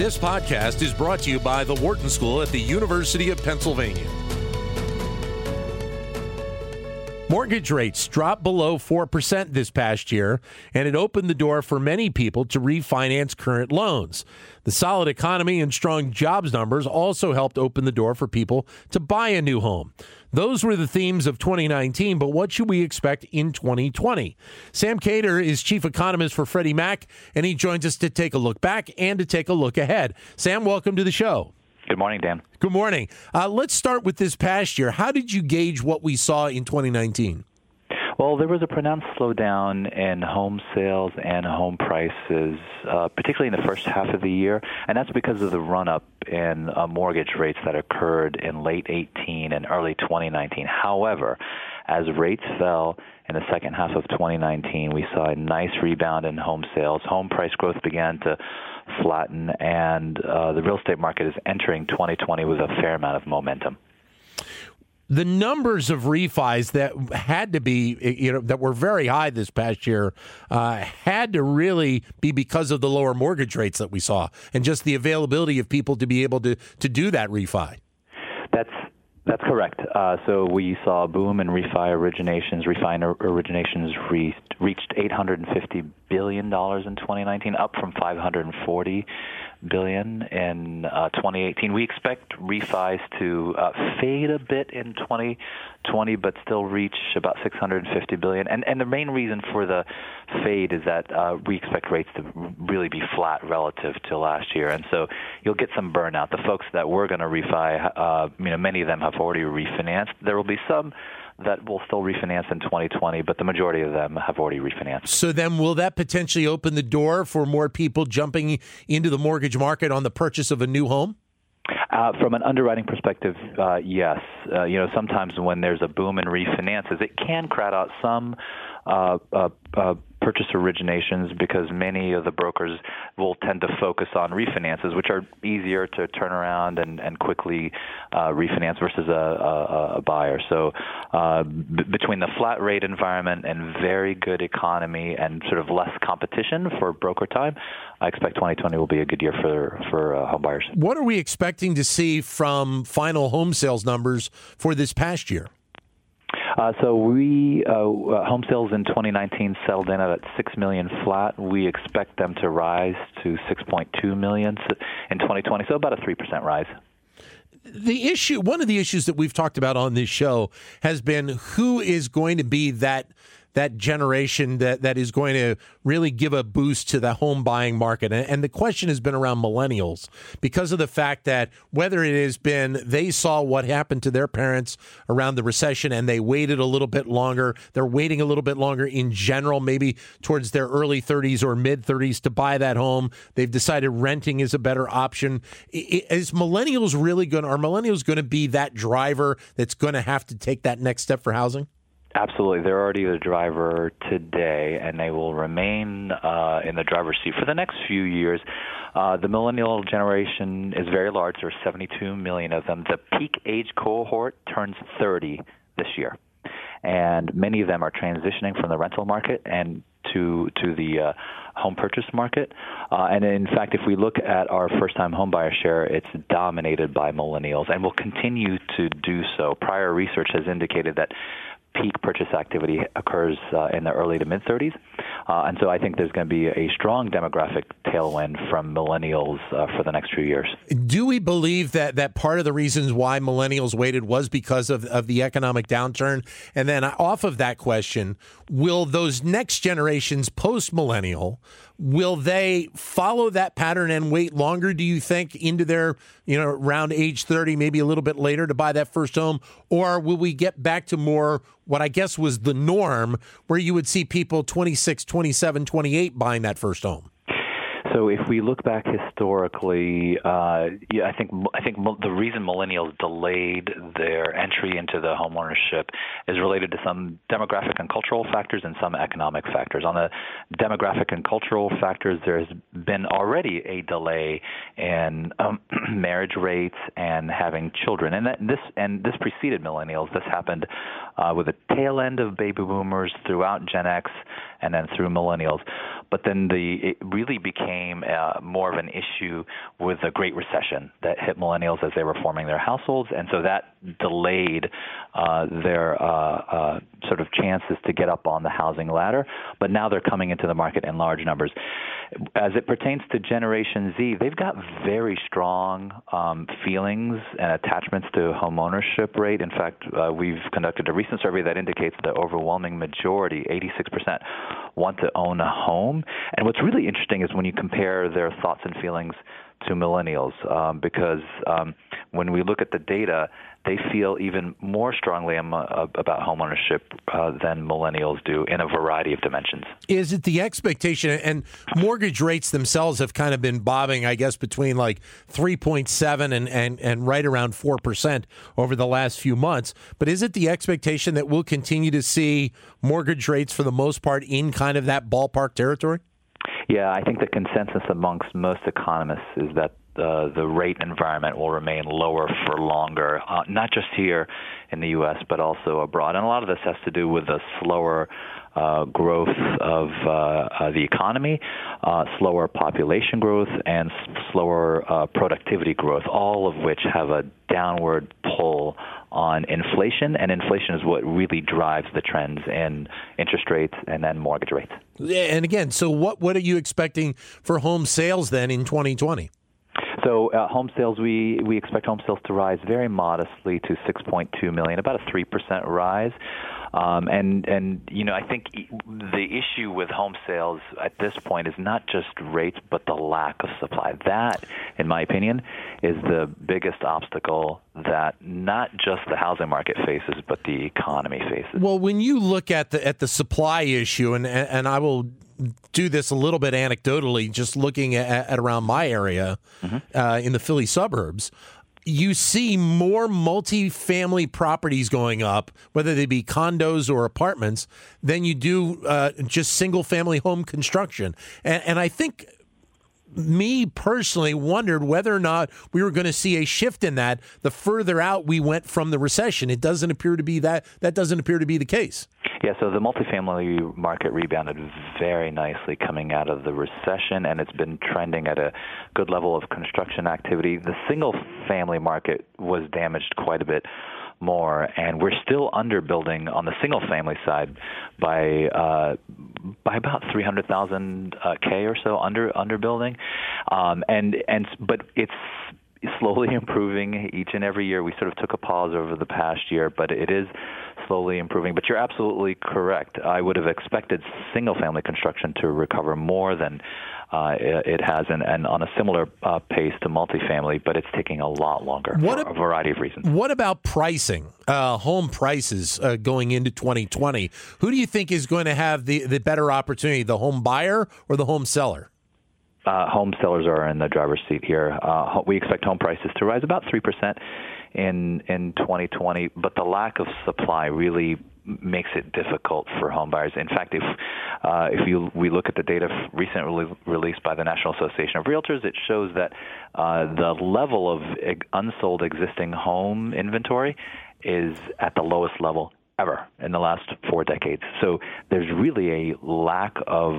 This podcast is brought to you by the Wharton School at the University of Pennsylvania. Mortgage rates dropped below 4% this past year, and it opened the door for many people to refinance current loans. The solid economy and strong jobs numbers also helped open the door for people to buy a new home. Those were the themes of 2019, but what should we expect in 2020? Sam Khater is chief economist for Freddie Mac, and he joins us to take a look back and to take a look ahead. Sam, welcome to the show. Good morning, Dan. Good morning. Uh, let's start with this past year. How did you gauge what we saw in 2019? Well, there was a pronounced slowdown in home sales and home prices, uh, particularly in the first half of the year, and that's because of the run-up in uh, mortgage rates that occurred in late 18 and early 2019. However, as rates fell in the second half of 2019, we saw a nice rebound in home sales. Home price growth began to flatten, and uh, the real estate market is entering 2020 with a fair amount of momentum the numbers of refis that had to be, you know, that were very high this past year, uh, had to really be because of the lower mortgage rates that we saw, and just the availability of people to be able to to do that refi. That's that's correct. Uh, so we saw a boom in refi originations. Refi originations reached, reached 850 billion dollars in 2019, up from 540 billion in uh, 2018. We expect refis to uh, fade a bit in 2020, but still reach about 650 billion. And and the main reason for the fade is that uh, we expect rates to really be flat relative to last year, and so you'll get some burnout. The folks that were going to refi, uh, you know, many of them have already refinanced. There will be some that will still refinance in 2020, but the majority of them have already refinanced. So then, will that potentially open the door for more people jumping into the mortgage market on the purchase of a new home? Uh, from an underwriting perspective, uh, yes. Uh, you know, sometimes when there's a boom in refinances, it can crowd out some uh, uh, uh, purchase originations because many of the brokers will tend to focus on refinances, which are easier to turn around and, and quickly uh, refinance versus a, a, a buyer. So, uh, b- between the flat rate environment and very good economy and sort of less competition for broker time, I expect 2020 will be a good year for for uh, home buyers. What are we expecting to see from final home sales numbers for this past year? Uh, so we uh, uh home sales in 2019 settled in at 6 million flat. We expect them to rise to 6.2 million in 2020, so about a three percent rise. The issue, one of the issues that we've talked about on this show, has been who is going to be that that generation that, that is going to really give a boost to the home buying market. And, and the question has been around millennials because of the fact that whether it has been they saw what happened to their parents around the recession and they waited a little bit longer, they're waiting a little bit longer in general, maybe towards their early 30s or mid 30s to buy that home. They've decided renting is a better option. Is millennials really going? Are millennials going to be that driver that's going to have to take that next step for housing? Absolutely. They're already the driver today, and they will remain uh, in the driver's seat for the next few years. Uh, the millennial generation is very large. There are 72 million of them. The peak age cohort turns 30 this year, and many of them are transitioning from the rental market and to to the uh, home purchase market. Uh, and in fact, if we look at our first-time homebuyer share, it's dominated by millennials, and will continue to do so. Prior research has indicated that peak purchase activity occurs uh, in the early to mid 30s. Uh, and so I think there's going to be a strong demographic tailwind from millennials uh, for the next few years. Do we believe that, that part of the reasons why millennials waited was because of, of the economic downturn? And then off of that question, will those next generations post millennial will they follow that pattern and wait longer do you think into their you know around age 30 maybe a little bit later to buy that first home or will we get back to more what i guess was the norm where you would see people 26 27 28 buying that first home so if we look back historically, uh, yeah, I think I think the reason millennials delayed their entry into the homeownership is related to some demographic and cultural factors and some economic factors. On the demographic and cultural factors, there's been already a delay in um, marriage rates and having children, and that, this and this preceded millennials. This happened uh, with the tail end of baby boomers throughout Gen X and then through millennials. But then the it really became uh, more of an issue with the Great Recession that hit millennials as they were forming their households, and so that delayed uh, their uh, uh, sort of chances to get up on the housing ladder. But now they're coming into the market in large numbers. As it pertains to Generation Z, they've got very strong um, feelings and attachments to homeownership rate. In fact, uh, we've conducted a recent survey that indicates the overwhelming majority, 86%, want to own a home. And what's really interesting is when you compare their thoughts and feelings to millennials, um, because um, when we look at the data, they feel even more strongly about homeownership uh, than millennials do in a variety of dimensions. Is it the expectation? And mortgage rates themselves have kind of been bobbing, I guess, between like 3.7 and, and, and right around 4% over the last few months. But is it the expectation that we'll continue to see mortgage rates for the most part in kind of that ballpark territory? Yeah, I think the consensus amongst most economists is that uh, the rate environment will remain lower for longer, uh, not just here in the U.S., but also abroad. And a lot of this has to do with the slower uh, growth of uh, uh, the economy, uh, slower population growth, and slower productivity growth, all of which have a downward pull on inflation. And inflation is what really drives the trends in interest rates and then mortgage rates. And again, so what, what are you expecting for home sales then in 2020? So uh, home sales, we we expect home sales to rise very modestly to 6.2 million, about a three percent rise. Um, and and you know I think the issue with home sales at this point is not just rates, but the lack of supply. That, in my opinion, is the biggest obstacle that not just the housing market faces, but the economy faces. Well, when you look at the at the supply issue, and and I will do this a little bit anecdotally, just looking at, at around my area mm-hmm. uh, in the Philly suburbs you see more multi-family properties going up, whether they be condos or apartments, than you do uh, just single-family home construction. And, and I think me personally wondered whether or not we were going to see a shift in that the further out we went from the recession. It doesn't appear to be that that doesn't appear to be the case. Yeah, so the multifamily market rebounded very nicely coming out of the recession, and it's been trending at a good level of construction activity. The single family market was damaged quite a bit more, and we're still underbuilding on the single family side by uh, by about 300,000 uh, k or so under underbuilding, um, and and but it's slowly improving each and every year. We sort of took a pause over the past year, but it is slowly improving. But you're absolutely correct. I would have expected single family construction to recover more than uh, it, has, and, and, on a similar uh, pace to multifamily, but it's taking a lot longer what for a, a variety of reasons. What about pricing, uh, home prices uh, going into 2020? Who do you think is going to have the, the better opportunity, the home buyer or the home seller? Uh, home sellers are in the driver's seat here. Uh, we expect home prices to rise about 3% in in 2020, but the lack of supply really makes it difficult for home buyers. In fact, if uh, if you we look at the data recently released by the National Association of Realtors, it shows that uh, the level of unsold existing home inventory is at the lowest level ever in the last four decades. So there's really a lack of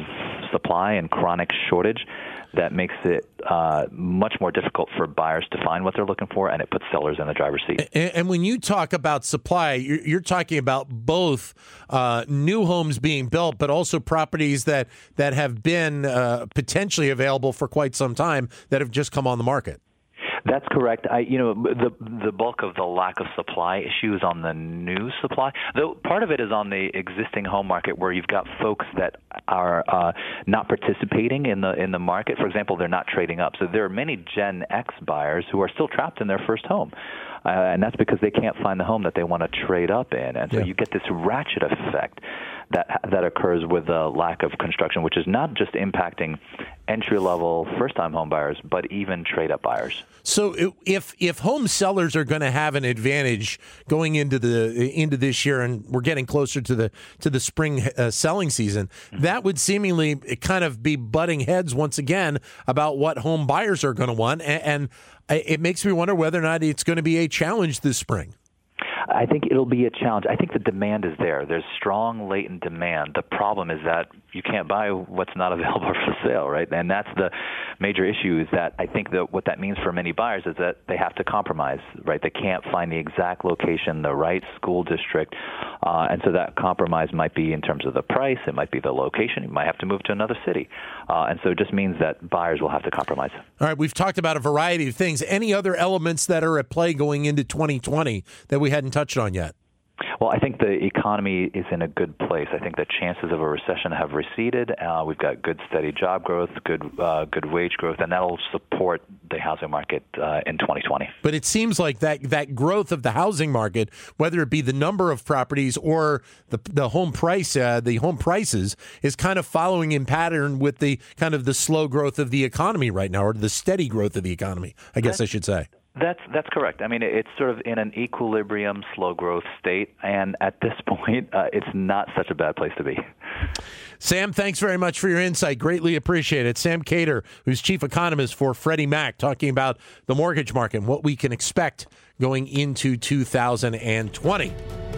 supply and chronic shortage that makes it uh, much more difficult for buyers to find what they're looking for, and it puts sellers in the driver's seat. And, and when you talk about supply, you're, you're talking about both uh, new homes being built, but also properties that that have been uh, potentially available for quite some time that have just come on the market. That's correct. I, you know, the the bulk of the lack of supply issue is on the new supply. Though part of it is on the existing home market, where you've got folks that are uh, not participating in the in the market. For example, they're not trading up. So there are many Gen X buyers who are still trapped in their first home. Uh, and that's because they can't find the home that they want to trade up in, and so yeah. you get this ratchet effect that that occurs with the lack of construction, which is not just impacting entry level first time home buyers, but even trade up buyers. So if if home sellers are going to have an advantage going into the into this year, and we're getting closer to the to the spring uh, selling season, mm-hmm. that would seemingly kind of be butting heads once again about what home buyers are going to want, and, and it makes me wonder whether or not it's going to be a challenge this spring. I think it'll be a challenge. I think the demand is there. There's strong latent demand. The problem is that you can't buy what's not available for sale, right? And that's the major issue. Is that I think that what that means for many buyers is that they have to compromise, right? They can't find the exact location, the right school district, uh, and so that compromise might be in terms of the price. It might be the location. You might have to move to another city, uh, and so it just means that buyers will have to compromise. All right, we've talked about a variety of things. Any other elements that are at play going into 2020 that we hadn't touched on yet? Well, I think the economy is in a good place. I think the chances of a recession have receded. Uh, we've got good, steady job growth, good, uh, good wage growth, and that'll support the housing market uh, in 2020. But it seems like that that growth of the housing market, whether it be the number of properties or the the home price, uh, the home prices, is kind of following in pattern with the kind of the slow growth of the economy right now, or the steady growth of the economy. I guess I should say. That's that's correct. I mean, it's sort of in an equilibrium, slow growth state, and at this point, uh, it's not such a bad place to be. Sam, thanks very much for your insight. Greatly appreciate it. Sam Khater, who's chief economist for Freddie Mac, talking about the mortgage market and what we can expect going into 2020.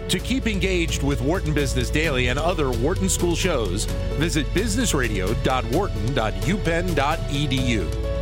To keep engaged with Wharton Business Daily and other Wharton School shows, visit businessradio.wharton.upenn.edu.